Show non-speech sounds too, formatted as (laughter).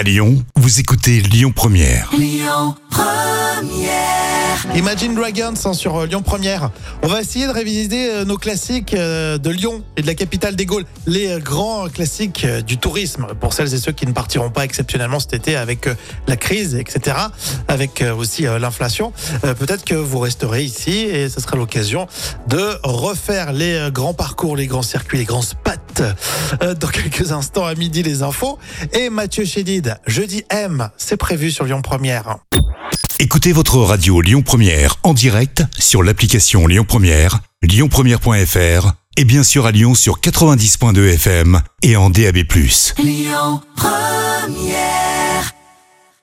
À Lyon, vous écoutez Lyon Première. Imagine Dragons hein, sur euh, Lyon Première. On va essayer de réviser euh, nos classiques euh, de Lyon et de la capitale des Gaules, les grands classiques du tourisme pour celles et ceux qui ne partiront pas exceptionnellement cet été avec la crise, etc., avec aussi l'inflation. Peut-être que vous resterez ici et ce sera l'occasion de refaire les grands parcours, les grands circuits, les grands Euh, Dans (laughs) quelques instants à midi les infos et Mathieu Chédid, jeudi M, c'est prévu sur Lyon Première. Écoutez votre radio Lyon Première en direct sur l'application Lyon Première, lyonpremière.fr et bien sûr à Lyon sur 90.2 FM et en DAB+.